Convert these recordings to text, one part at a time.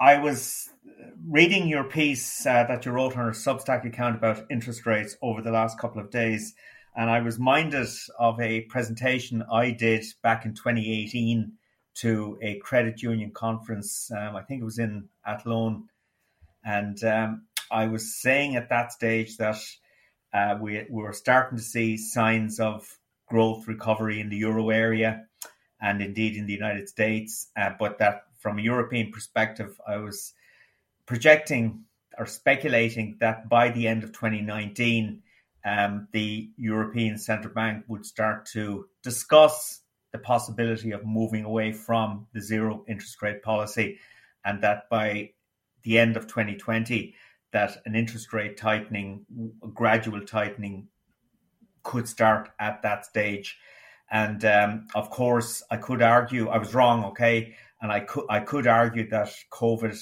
I was reading your piece uh, that you wrote on our Substack account about interest rates over the last couple of days, and I was minded of a presentation I did back in 2018 to a credit union conference. Um, I think it was in Athlone, and um, I was saying at that stage that uh, we, we were starting to see signs of growth recovery in the euro area and indeed in the United States, uh, but that from a European perspective, I was projecting or speculating that by the end of 2019, um, the European Central Bank would start to discuss the possibility of moving away from the zero interest rate policy, and that by the end of 2020, that an interest rate tightening, gradual tightening, could start at that stage. And um, of course, I could argue I was wrong. Okay, and I could I could argue that COVID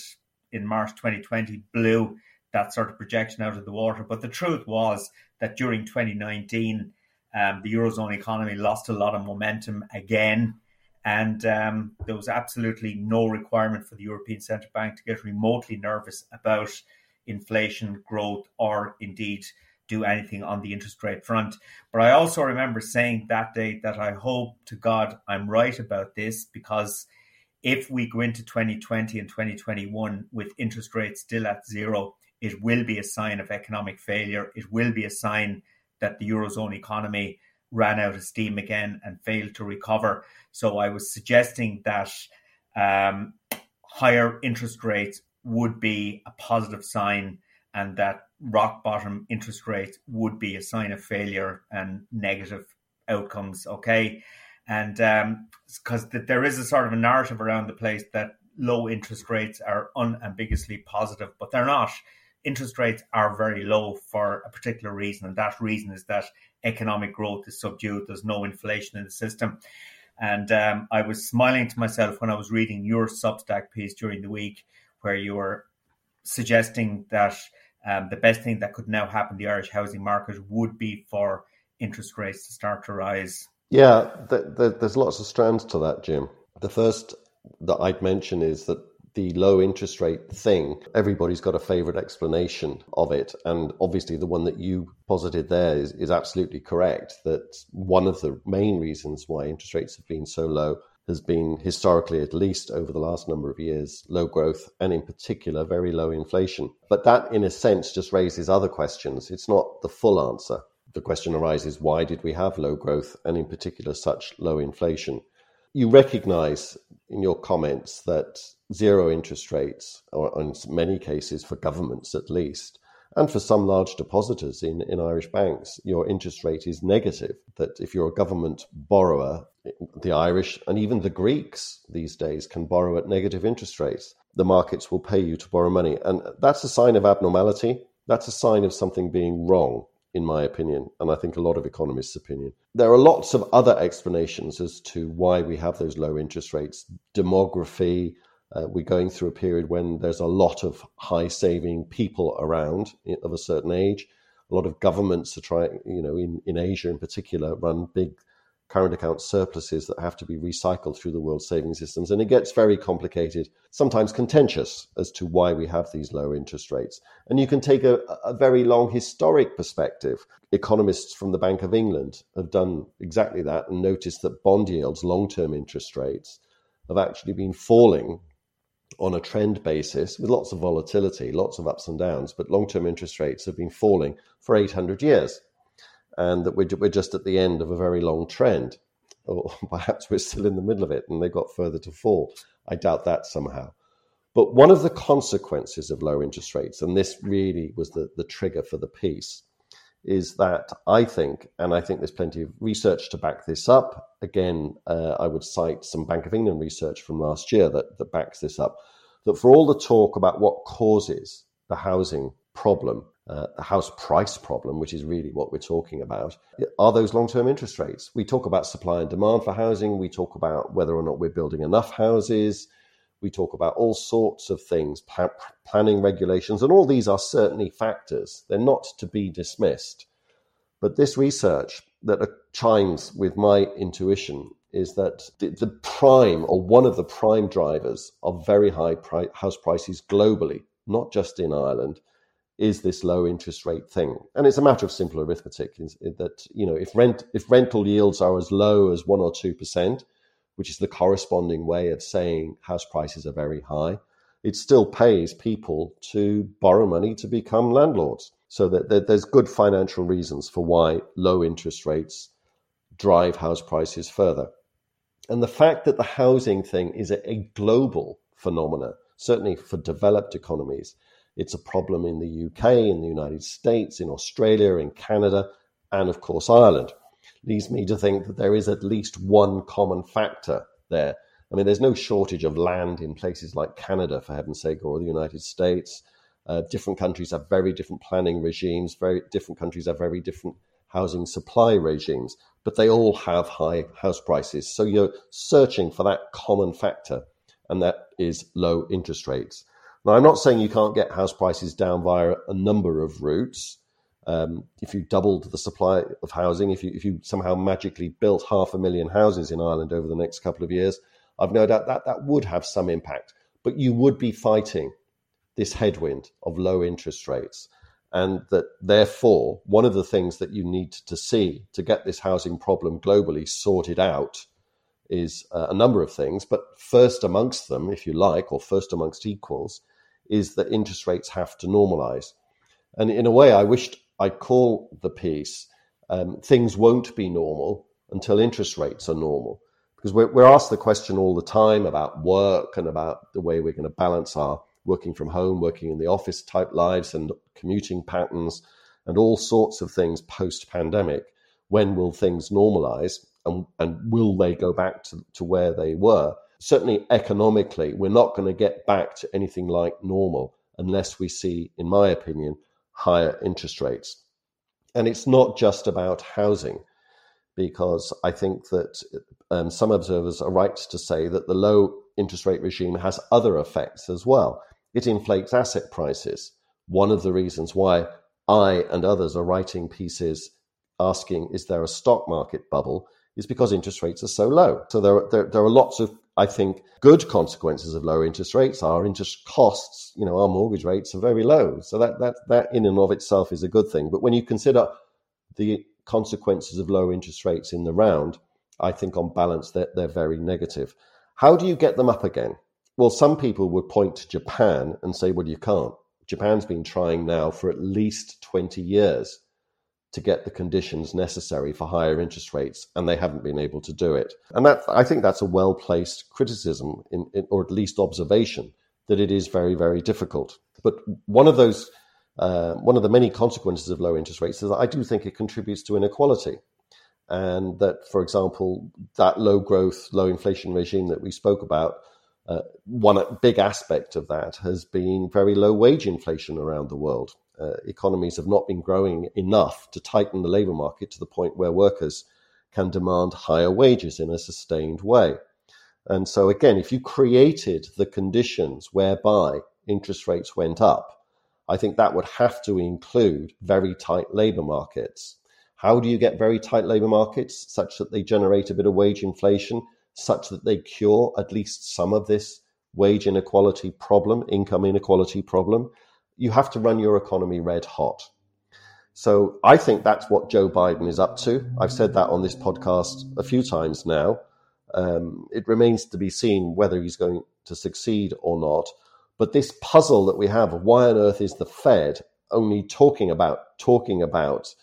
in March 2020 blew that sort of projection out of the water. But the truth was that during 2019, um, the eurozone economy lost a lot of momentum again, and um, there was absolutely no requirement for the European Central Bank to get remotely nervous about inflation, growth, or indeed do anything on the interest rate front. But I also remember saying that day that I hope to God I'm right about this because if we go into 2020 and 2021 with interest rates still at zero, it will be a sign of economic failure. It will be a sign that the Eurozone economy ran out of steam again and failed to recover. So I was suggesting that um, higher interest rates would be a positive sign and that rock bottom interest rates would be a sign of failure and negative outcomes. Okay and because um, there is a sort of a narrative around the place that low interest rates are unambiguously positive, but they're not. Interest rates are very low for a particular reason, and that reason is that economic growth is subdued. There's no inflation in the system. And um, I was smiling to myself when I was reading your Substack piece during the week, where you were suggesting that um, the best thing that could now happen in the Irish housing market would be for interest rates to start to rise yeah, the, the, there's lots of strands to that, Jim. The first that I'd mention is that the low interest rate thing, everybody's got a favorite explanation of it. And obviously, the one that you posited there is, is absolutely correct that one of the main reasons why interest rates have been so low has been historically, at least over the last number of years, low growth and in particular very low inflation. But that, in a sense, just raises other questions. It's not the full answer. The question arises why did we have low growth and in particular such low inflation? You recognize in your comments that zero interest rates, or in many cases for governments at least, and for some large depositors in, in Irish banks, your interest rate is negative. That if you're a government borrower, the Irish and even the Greeks these days can borrow at negative interest rates. The markets will pay you to borrow money. And that's a sign of abnormality. That's a sign of something being wrong, in my opinion, and I think a lot of economists' opinion. There are lots of other explanations as to why we have those low interest rates demography, uh, we're going through a period when there's a lot of high saving people around of a certain age. A lot of governments are trying, you know, in, in Asia in particular, run big current account surpluses that have to be recycled through the world saving systems. And it gets very complicated, sometimes contentious as to why we have these low interest rates. And you can take a, a very long historic perspective. Economists from the Bank of England have done exactly that and noticed that bond yields, long term interest rates, have actually been falling on a trend basis with lots of volatility, lots of ups and downs, but long term interest rates have been falling for 800 years. And that we're, we're just at the end of a very long trend. Or perhaps we're still in the middle of it and they've got further to fall. I doubt that somehow. But one of the consequences of low interest rates, and this really was the, the trigger for the piece, is that I think, and I think there's plenty of research to back this up. Again, uh, I would cite some Bank of England research from last year that, that backs this up. That for all the talk about what causes the housing problem, uh, the house price problem, which is really what we're talking about, are those long term interest rates. We talk about supply and demand for housing. We talk about whether or not we're building enough houses. We talk about all sorts of things, planning regulations, and all these are certainly factors. They're not to be dismissed. But this research that chimes with my intuition is that the prime or one of the prime drivers of very high house prices globally, not just in Ireland, is this low interest rate thing. And it's a matter of simple arithmetic that, you know, if rent, if rental yields are as low as one or 2%, which is the corresponding way of saying house prices are very high, it still pays people to borrow money to become landlords. So that, there's good financial reasons for why low interest rates drive house prices further. And the fact that the housing thing is a, a global phenomenon, certainly for developed economies, it's a problem in the UK, in the United States, in Australia, in Canada, and of course Ireland leads me to think that there is at least one common factor there. I mean, there's no shortage of land in places like Canada, for heaven's sake, or the United States. Uh, different countries have very different planning regimes. Very different countries have very different housing supply regimes, but they all have high house prices. So you're searching for that common factor, and that is low interest rates. Now, I'm not saying you can't get house prices down via a number of routes. Um, if you doubled the supply of housing, if you if you somehow magically built half a million houses in Ireland over the next couple of years, I've no doubt that that would have some impact. But you would be fighting this headwind of low interest rates, and that therefore one of the things that you need to see to get this housing problem globally sorted out is uh, a number of things. But first amongst them, if you like, or first amongst equals, is that interest rates have to normalize. And in a way, I wished I'd call the piece um, Things Won't Be Normal Until Interest Rates Are Normal. Because we're, we're asked the question all the time about work and about the way we're going to balance our working from home, working in the office type lives and commuting patterns and all sorts of things post pandemic. When will things normalize and, and will they go back to, to where they were? Certainly, economically, we're not going to get back to anything like normal unless we see, in my opinion, higher interest rates. And it's not just about housing, because I think that um, some observers are right to say that the low interest rate regime has other effects as well. It inflates asset prices. One of the reasons why I and others are writing pieces asking, is there a stock market bubble? Is because interest rates are so low. So there, there, there are lots of I think good consequences of lower interest rates Our interest costs. You know, our mortgage rates are very low, so that that that in and of itself is a good thing. But when you consider the consequences of lower interest rates in the round, I think on balance they're, they're very negative. How do you get them up again? Well, some people would point to Japan and say, well, you can't. Japan's been trying now for at least 20 years to get the conditions necessary for higher interest rates, and they haven't been able to do it. And that I think that's a well placed criticism, in, in, or at least observation, that it is very, very difficult. But one of those, uh, one of the many consequences of low interest rates is that I do think it contributes to inequality. And that, for example, that low growth, low inflation regime that we spoke about, uh, one big aspect of that has been very low wage inflation around the world. Uh, economies have not been growing enough to tighten the labor market to the point where workers can demand higher wages in a sustained way. And so, again, if you created the conditions whereby interest rates went up, I think that would have to include very tight labor markets. How do you get very tight labor markets such that they generate a bit of wage inflation, such that they cure at least some of this wage inequality problem, income inequality problem? You have to run your economy red hot. So I think that's what Joe Biden is up to. I've said that on this podcast a few times now. Um, it remains to be seen whether he's going to succeed or not. But this puzzle that we have of why on earth is the Fed only talking about talking about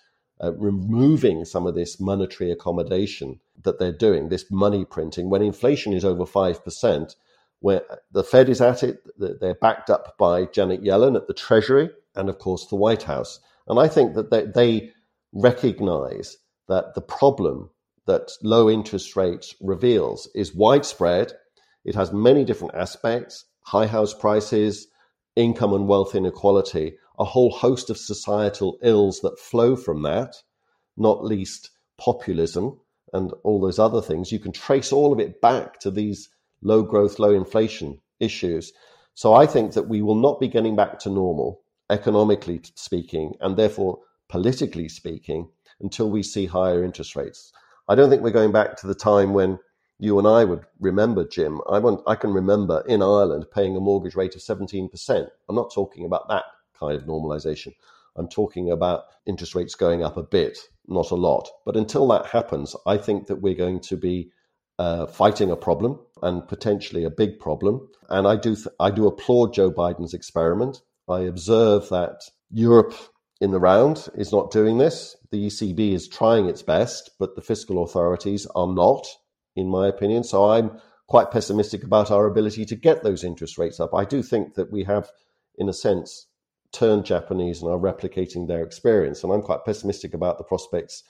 uh, removing some of this monetary accommodation that they're doing, this money printing, when inflation is over five percent, where uh, the Fed is at it, they're backed up by Janet Yellen at the Treasury and of course the White House. And I think that they, they recognize that the problem that low interest rates reveals is widespread. It has many different aspects high house prices, income and wealth inequality, a whole host of societal ills that flow from that, not least populism and all those other things. You can trace all of it back to these low growth, low inflation issues. So I think that we will not be getting back to normal, economically speaking, and therefore politically speaking, until we see higher interest rates. I don't think we're going back to the time when you and I would remember, Jim. I want, I can remember in Ireland paying a mortgage rate of 17%. I'm not talking about that kind of normalization. I'm talking about interest rates going up a bit, not a lot. But until that happens, I think that we're going to be uh, fighting a problem and potentially a big problem. And I do, th- I do applaud Joe Biden's experiment. I observe that Europe in the round is not doing this. The ECB is trying its best, but the fiscal authorities are not, in my opinion. So I'm quite pessimistic about our ability to get those interest rates up. I do think that we have, in a sense, turned Japanese and are replicating their experience. And I'm quite pessimistic about the prospects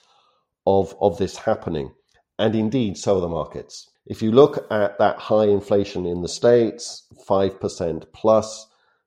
of, of this happening. And indeed, so are the markets. If you look at that high inflation in the States, 5% plus,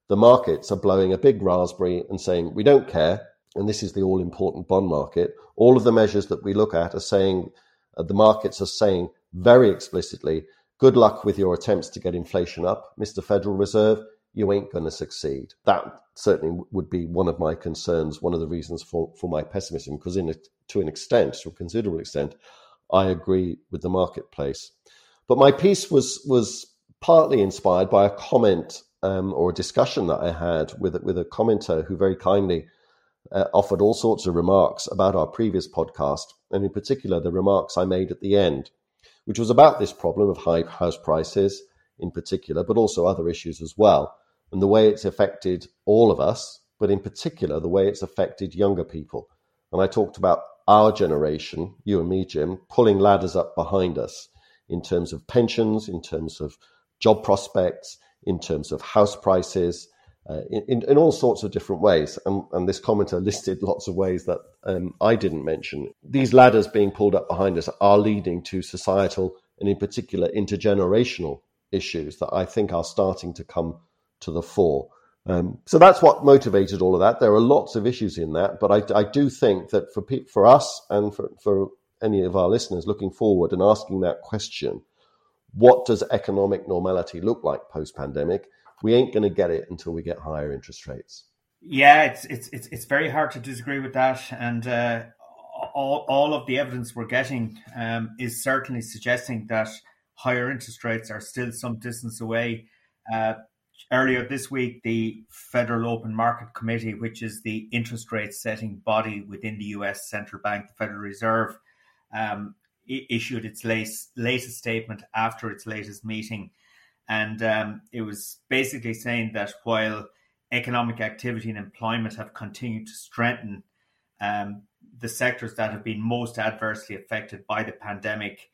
the markets are blowing a big raspberry and saying, we don't care. And this is the all important bond market. All of the measures that we look at are saying, uh, the markets are saying very explicitly, good luck with your attempts to get inflation up, Mr. Federal Reserve. You ain't going to succeed. That certainly would be one of my concerns, one of the reasons for, for my pessimism, because in a, to an extent, to a considerable extent, I agree with the marketplace. But my piece was was partly inspired by a comment um, or a discussion that I had with with a commenter who very kindly uh, offered all sorts of remarks about our previous podcast, and in particular the remarks I made at the end, which was about this problem of high house prices in particular, but also other issues as well, and the way it's affected all of us, but in particular the way it's affected younger people. And I talked about our generation, you and me, Jim, pulling ladders up behind us in terms of pensions, in terms of job prospects, in terms of house prices, uh, in, in, all sorts of different ways. And, and this commenter listed lots of ways that um, I didn't mention. These ladders being pulled up behind us are leading to societal and, in particular, intergenerational issues that I think are starting to come to the fore. Um, so that's what motivated all of that. There are lots of issues in that, but I, I do think that for pe- for us and for, for any of our listeners looking forward and asking that question, what does economic normality look like post pandemic? We ain't going to get it until we get higher interest rates. Yeah, it's it's it's it's very hard to disagree with that, and uh, all all of the evidence we're getting um, is certainly suggesting that higher interest rates are still some distance away. Uh, earlier this week, the Federal Open Market Committee, which is the interest rate setting body within the U.S. central bank, the Federal Reserve, um, issued its latest, latest statement after its latest meeting. And um, it was basically saying that while economic activity and employment have continued to strengthen, um, the sectors that have been most adversely affected by the pandemic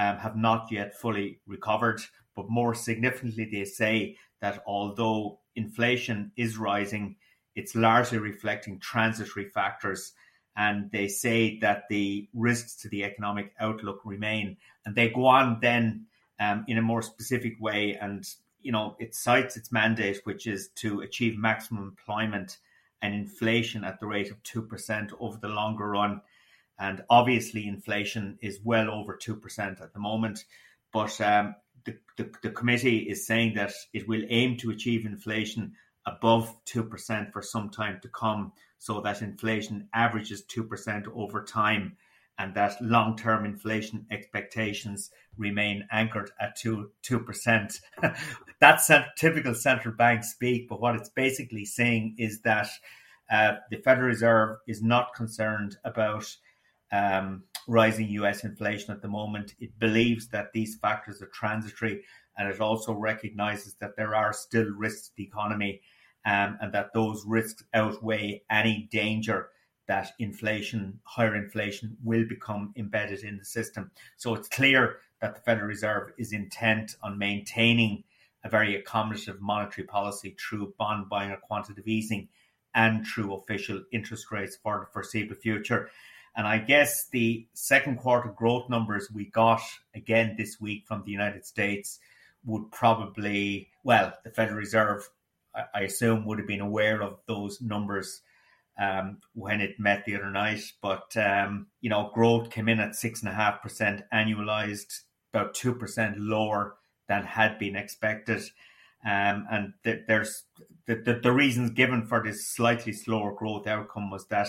um, have not yet fully recovered. But more significantly, they say that although inflation is rising, it's largely reflecting transitory factors. And they say that the risks to the economic outlook remain. And they go on then um, in a more specific way. And, you know, it cites its mandate, which is to achieve maximum employment and inflation at the rate of 2% over the longer run. And obviously, inflation is well over 2% at the moment. But um, the, the, the, committee is saying that it will aim to achieve inflation above 2% for some time to come, so that inflation averages 2% over time and that long term inflation expectations remain anchored at 2, 2%. That's typical central bank speak, but what it's basically saying is that uh, the Federal Reserve is not concerned about um, rising US inflation at the moment. It believes that these factors are transitory and it also recognizes that there are still risks to the economy um, and that those risks outweigh any danger that inflation, higher inflation, will become embedded in the system. So it's clear that the Federal Reserve is intent on maintaining a very accommodative monetary policy through bond buying or quantitative easing and through official interest rates for the foreseeable future. And I guess the second quarter growth numbers we got again this week from the United States would probably, well, the Federal Reserve, I assume, would have been aware of those numbers um, when it met the other night. But, um, you know, growth came in at 6.5% annualized, about 2% lower than had been expected. Um, and th- there's the, the, the reasons given for this slightly slower growth outcome was that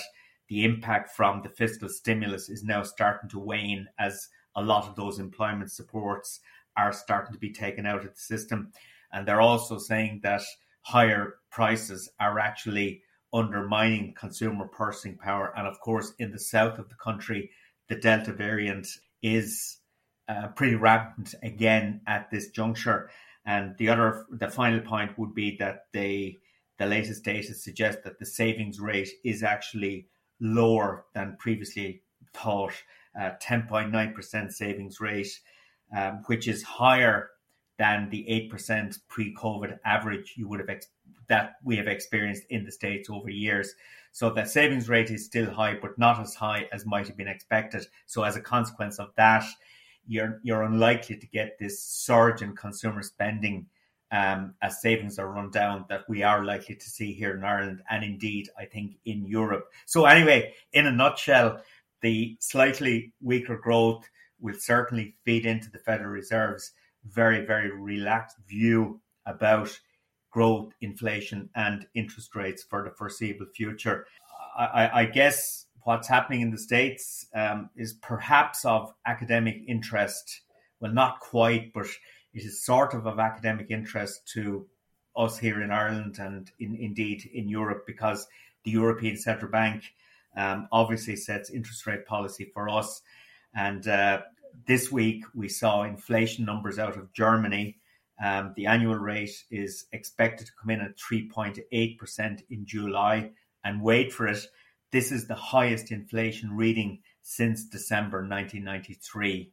the impact from the fiscal stimulus is now starting to wane as a lot of those employment supports are starting to be taken out of the system. And they're also saying that higher prices are actually undermining consumer purchasing power. And of course, in the south of the country, the Delta variant is uh, pretty rampant again at this juncture. And the other, the final point would be that they, the latest data suggests that the savings rate is actually lower than previously thought, uh, 10.9% savings rate, um, which is higher than the 8% pre-COVID average you would have ex- that we have experienced in the states over years. So the savings rate is still high, but not as high as might have been expected. So as a consequence of that, you're you're unlikely to get this surge in consumer spending um, as savings are run down that we are likely to see here in Ireland and indeed I think in Europe. So anyway, in a nutshell, the slightly weaker growth will certainly feed into the Federal Reserve's very, very relaxed view about growth, inflation, and interest rates for the foreseeable future. I, I guess what's happening in the States um, is perhaps of academic interest. Well, not quite, but it is sort of of academic interest to us here in Ireland and in, indeed in Europe because the European Central Bank um, obviously sets interest rate policy for us. And uh, this week we saw inflation numbers out of Germany. Um, the annual rate is expected to come in at 3.8% in July. And wait for it, this is the highest inflation reading since December 1993.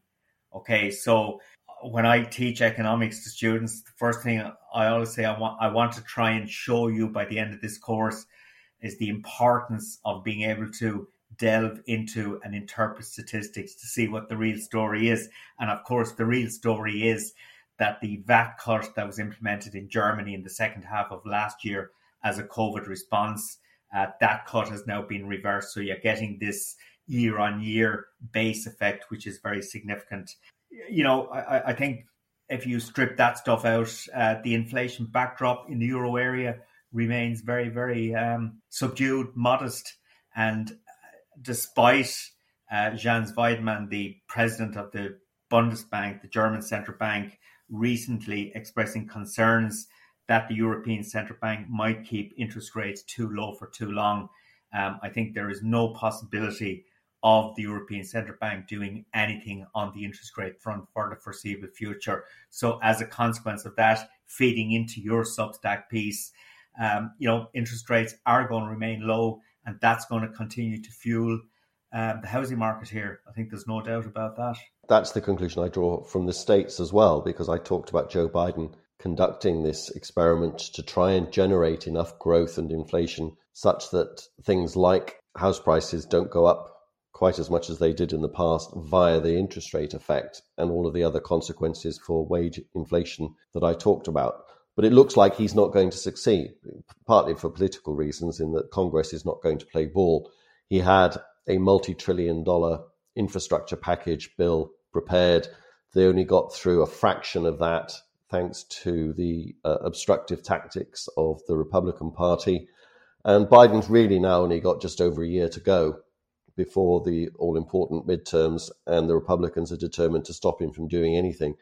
Okay, so when I teach economics to students, the first thing I always say I want I want to try and show you by the end of this course is the importance of being able to delve into and interpret statistics to see what the real story is. And of course, the real story is that the VAT cut that was implemented in Germany in the second half of last year as a COVID response, uh, that cut has now been reversed. So you're getting this year on year base effect, which is very significant. You know, I, I think if you strip that stuff out, uh, the inflation backdrop in the euro area remains very, very um, subdued, modest. And despite uh, Jens Weidmann, the president of the Bundesbank, the German central bank, recently expressing concerns that the European Central Bank might keep interest rates too low for too long. Um, I think there is no possibility of the European Central Bank doing anything on the interest rate front for the foreseeable future. So, as a consequence of that, feeding into your Substack piece, um, you know, interest rates are going to remain low, and that's going to continue to fuel um, the housing market here. I think there's no doubt about that. That's the conclusion I draw from the states as well, because I talked about Joe Biden conducting this experiment to try and generate enough growth and inflation such that things like house prices don't go up quite as much as they did in the past via the interest rate effect and all of the other consequences for wage inflation that I talked about. But it looks like he's not going to succeed, partly for political reasons, in that Congress is not going to play ball. He had a multi trillion dollar infrastructure package bill prepared. They only got through a fraction of that thanks to the uh, obstructive tactics of the Republican Party. And Biden's really now only got just over a year to go before the all important midterms, and the Republicans are determined to stop him from doing anything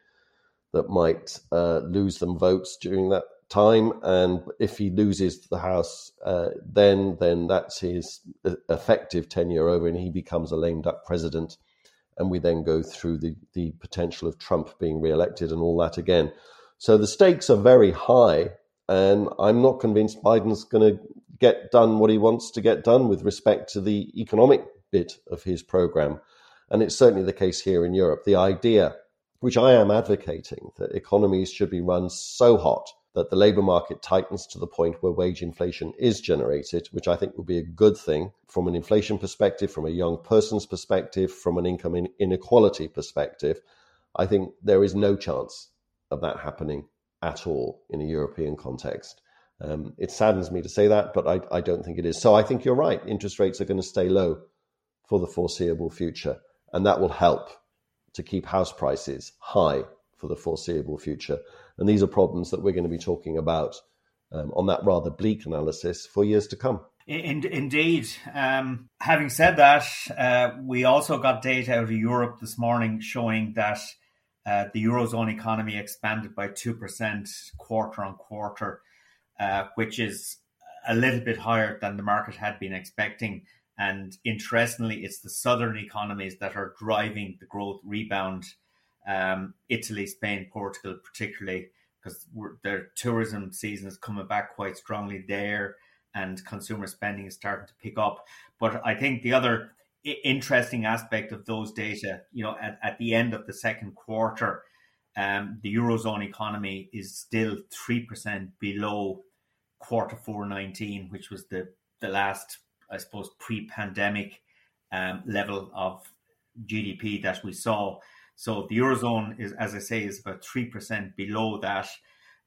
that might uh, lose them votes during that time. And if he loses the House, uh, then then that's his uh, effective tenure over, and he becomes a lame duck president. And we then go through the, the potential of Trump being re-elected and all that again. So the stakes are very high, and I'm not convinced Biden's going to get done what he wants to get done with respect to the economic bit of his program. And it's certainly the case here in Europe. The idea, which I am advocating, that economies should be run so hot that the labour market tightens to the point where wage inflation is generated, which I think would be a good thing from an inflation perspective, from a young person's perspective, from an income inequality perspective. I think there is no chance of that happening at all in a European context. Um, it saddens me to say that, but I, I don't think it is. So I think you're right. Interest rates are going to stay low for the foreseeable future. And that will help to keep house prices high for the foreseeable future. And these are problems that we're going to be talking about um, on that rather bleak analysis for years to come. indeed. Um, having said that, uh, we also got data out of Europe this morning showing that uh, the Eurozone economy expanded by 2% quarter on quarter, uh, which is a little bit higher than the market had been expecting. And interestingly, it's the southern economies that are driving the growth rebound. Um, Italy, Spain, Portugal, particularly, because their tourism season is coming back quite strongly there, and consumer spending is starting to pick up. But I think the other interesting aspect of those data, you know, at, at the end of the second quarter, um, the eurozone economy is still three percent below quarter four nineteen, which was the the last I suppose, pre-pandemic um, level of GDP that we saw. So the eurozone is, as I say, is about three percent below that.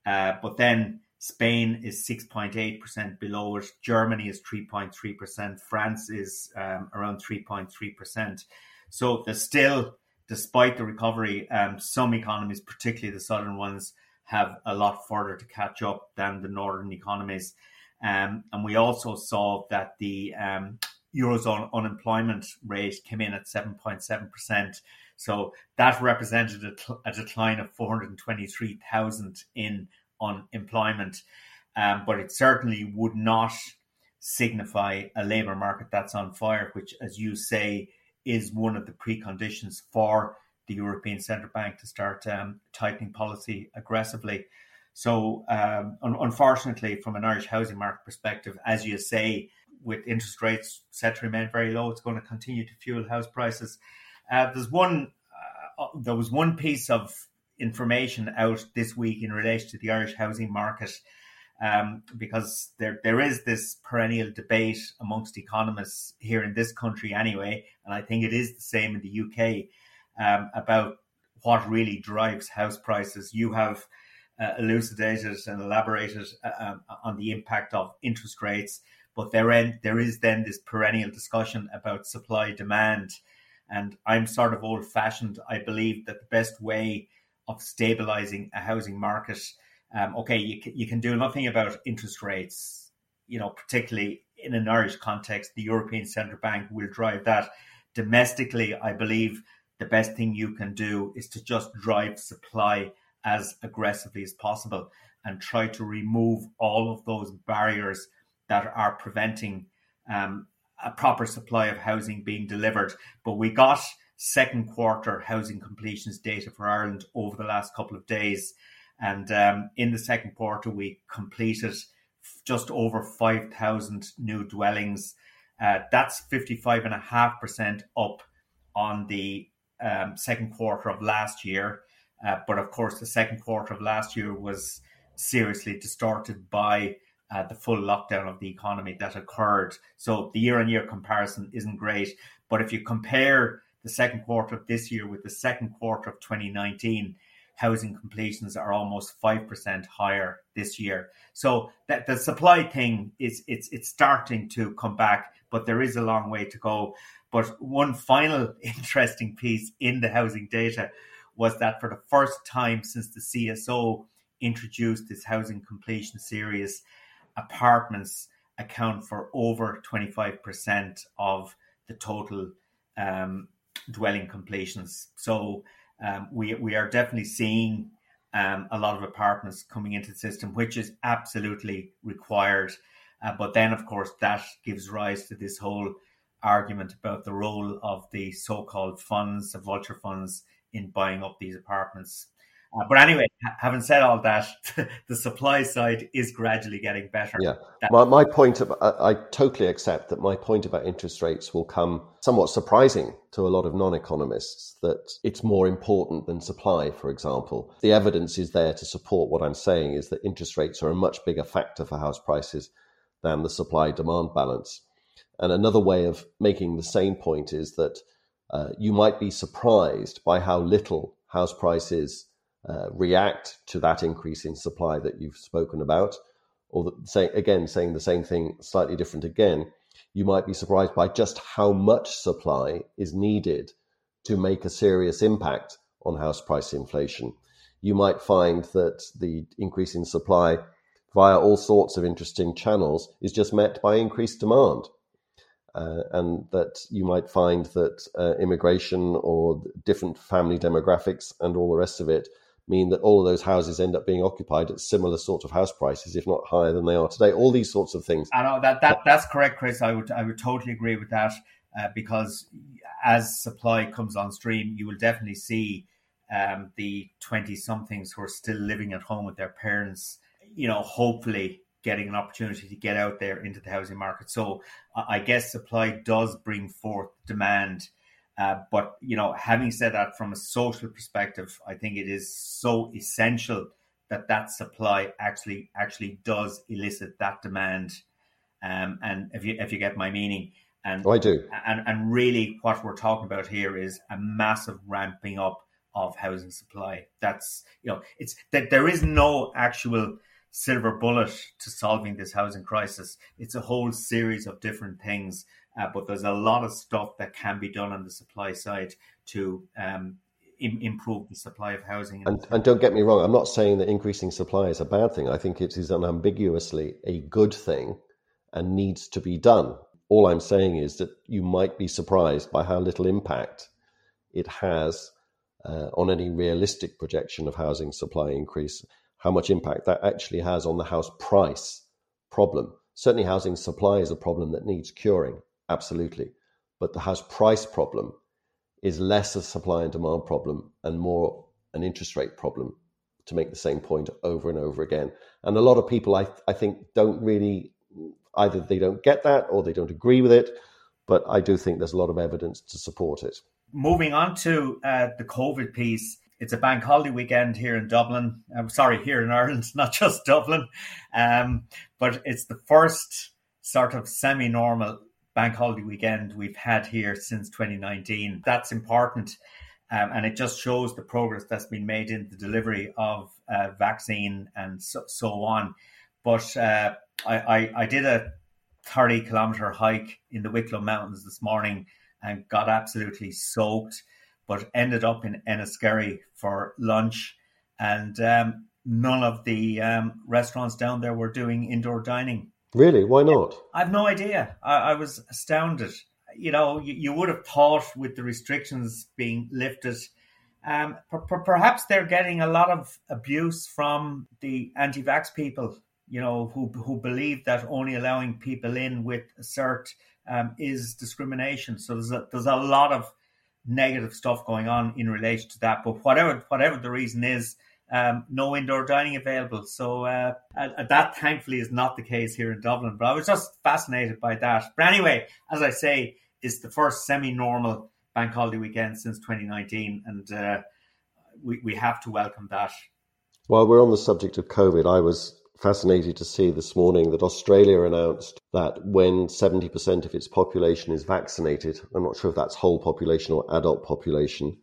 Uh, but then Spain is six point eight percent below it. Germany is three point three percent. France is um, around three point three percent. So there's still, despite the recovery, um, some economies, particularly the southern ones, have a lot further to catch up than the northern economies. Um, and we also saw that the um, Eurozone unemployment rate came in at 7.7%. So that represented a, decline of 423,000 in unemployment. Um, but it certainly would not signify a labour market that's on fire, which, as you say, is one of the preconditions for the European Central Bank to start um, tightening policy aggressively. So, um, un- unfortunately, from an Irish housing market perspective, as you say, with interest rates set to remain very low, it's going to continue to fuel house prices. Uh, there's one, uh, there was one piece of information out this week in relation to the Irish housing market, um, because there there is this perennial debate amongst economists here in this country anyway, and I think it is the same in the UK um, about what really drives house prices. You have uh, elucidated and elaborated uh, um, on the impact of interest rates. But there, there is then this perennial discussion about supply demand. And I'm sort of old fashioned. I believe that the best way of stabilizing a housing market, um, okay, you, you can do nothing about interest rates, you know, particularly in an Irish context, the European Central Bank will drive that. Domestically, I believe the best thing you can do is to just drive supply as aggressively as possible and try to remove all of those barriers that are preventing um, a proper supply of housing being delivered. But we got second quarter housing completions data for Ireland over the last couple of days. And um, in the second quarter, we completed just over 5,000 new dwellings. Uh, that's 55.5% up on the um, second quarter of last year. Uh, but of course, the second quarter of last year was seriously distorted by uh, the full lockdown of the economy that occurred. So the year on year comparison isn't great. But if you compare the second quarter of this year with the second quarter of 2019, housing completions are almost 5% higher this year. So that the supply thing is it's it's starting to come back, but there is a long way to go. But one final interesting piece in the housing data was that for the first time since the CSO introduced this housing completion series, apartments account for over 25% of the total um, dwelling completions. So um, we we are definitely seeing um, a lot of apartments coming into the system, which is absolutely required. Uh, but then, of course, that gives rise to this whole argument about the role of the so-called funds, the vulture funds, in buying up these apartments. Uh, but anyway, having said all that, the supply side is gradually getting better. Yeah, my, my point, of, I, I, totally accept that my point about interest rates will come somewhat surprising to a lot of non-economists. That it's more important than supply, for example. The evidence is there to support what I'm saying is that interest rates are a much bigger factor for house prices than the supply-demand balance. And another way of making the same point is that uh, you might be surprised by how little house prices uh, react to that increase in supply that you've spoken about, or the, say again saying the same thing slightly different again, you might be surprised by just how much supply is needed to make a serious impact on house price inflation. You might find that the increase in supply via all sorts of interesting channels is just met by increased demand. Uh, and that you might find that uh, immigration or different family demographics and all the rest of it mean that all of those houses end up being occupied at similar sorts of house prices, if not higher than they are today. All these sorts of things. I know that, that that's correct, Chris. I would I would totally agree with that uh, because as supply comes on stream, you will definitely see um, the twenty somethings who are still living at home with their parents. You know, hopefully getting an opportunity to get out there into the housing market. So I guess supply does bring forth demand uh, but you know, having said that, from a social perspective, I think it is so essential that that supply actually actually does elicit that demand. Um, and if you if you get my meaning, and oh, I do, and and really, what we're talking about here is a massive ramping up of housing supply. That's you know, it's that there is no actual silver bullet to solving this housing crisis. It's a whole series of different things uh, but there's a lot of stuff that can be done on the supply side to um, Im- improve the supply of housing. And, and, don't get me wrong, I'm not saying that increasing supply is a bad thing. I think it is unambiguously a good thing and needs to be done. All I'm saying is that you might be surprised by how little impact it has uh, on any realistic projection of housing supply increase, how much impact that actually has on the house price problem. Certainly, housing supply is a problem that needs curing absolutely. But the house price problem is less a supply and demand problem and more an interest rate problem to make the same point over and over again. And a lot of people, I, I think, don't really either they don't get that or they don't agree with it. But I do think there's a lot of evidence to support it. Moving on to uh, the COVID piece, it's a bank holiday weekend here in Dublin. I'm uh, sorry, here in Ireland, not just Dublin. Um, but it's the first sort of semi normal bank holiday weekend we've had here since 2019. That's important. Um, and it just shows the progress that's been made in the delivery of uh, vaccine and so, so on. But uh, I, I, I, did a 30 kilometer hike in the Wicklow Mountains this morning and got absolutely soaked, but ended up in Enniskerry for lunch. And um, none of the um, restaurants down there were doing indoor dining. Really? Why not? I've no idea. I, I was astounded. You know, you, you, would have thought with the restrictions being lifted, um, per, per, perhaps they're getting a lot of abuse from the anti-vax people. You know, who who believe that only allowing people in with a cert um, is discrimination. So there's a, there's a lot of negative stuff going on in relation to that. But whatever whatever the reason is, um, no indoor dining available. So uh, uh, that thankfully is not the case here in Dublin. But I was just fascinated by that. But anyway, as I say, it's the first semi-normal bank holiday weekend since 2019, and uh, we we have to welcome that. While we're on the subject of COVID, I was fascinated to see this morning that Australia announced that when 70% of its population is vaccinated, I'm not sure if that's whole population or adult population,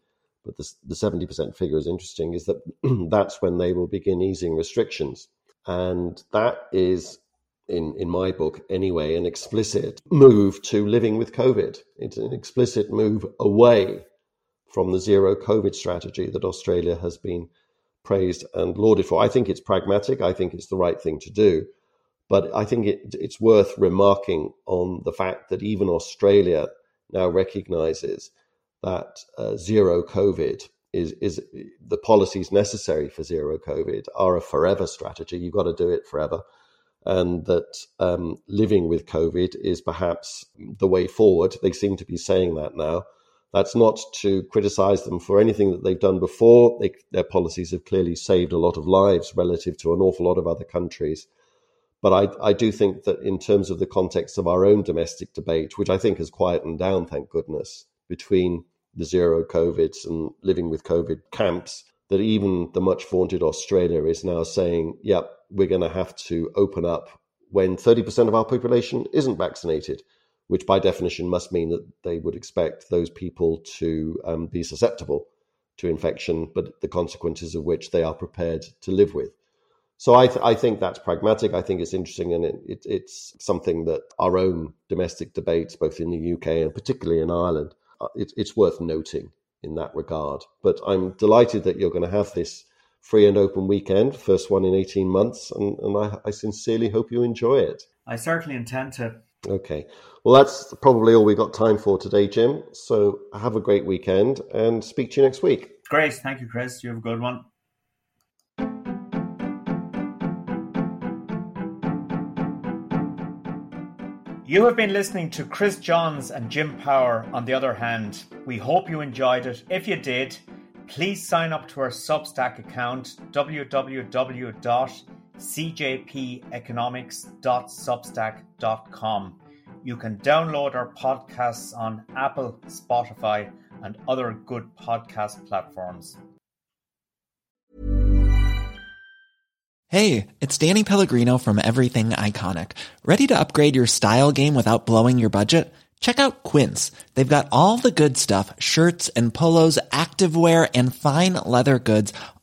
but the, the 70% figure is interesting, is that that's when they will begin easing restrictions. And that is, in, in my book anyway, an explicit move to living with COVID. It's an explicit move away from the zero COVID strategy that Australia has been praised and lauded for. I think it's pragmatic. I think it's the right thing to do. But I think it, it's worth remarking on the fact that even Australia now recognizes that uh, zero COVID is, is the policies necessary for zero COVID are a forever strategy. You've got to do it forever. And that um, living with COVID is perhaps the way forward. They seem to be saying that now. That's not to criticize them for anything that they've done before. They, their policies have clearly saved a lot of lives relative to an awful lot of other countries. But I, I do think that in terms of the context of our own domestic debate, which I think has quietened down, thank goodness, between the zero COVIDs and living with COVID camps, that even the much vaunted Australia is now saying, yep, we're going to have to open up when 30% of our population isn't vaccinated which by definition must mean that they would expect those people to um, be susceptible to infection, but the consequences of which they are prepared to live with. So I, th- I think that's pragmatic. I think it's interesting, and it, it, it's something that our own domestic debates, both in the UK and particularly in Ireland, uh, it, it's worth noting in that regard. But I'm delighted that you're going to have this free and open weekend, first one in 18 months, and, and I, I sincerely hope you enjoy it. I certainly intend to. Okay. Well, that's probably all we've got time for today, Jim. So have a great weekend and speak to you next week. Great. Thank you, Chris. You have a good one. You have been listening to Chris Johns and Jim Power on the other hand. We hope you enjoyed it. If you did, please sign up to our Substack account www cjpeconomics.substack.com. You can download our podcasts on Apple, Spotify, and other good podcast platforms. Hey, it's Danny Pellegrino from Everything Iconic. Ready to upgrade your style game without blowing your budget? Check out Quince. They've got all the good stuff shirts and polos, activewear, and fine leather goods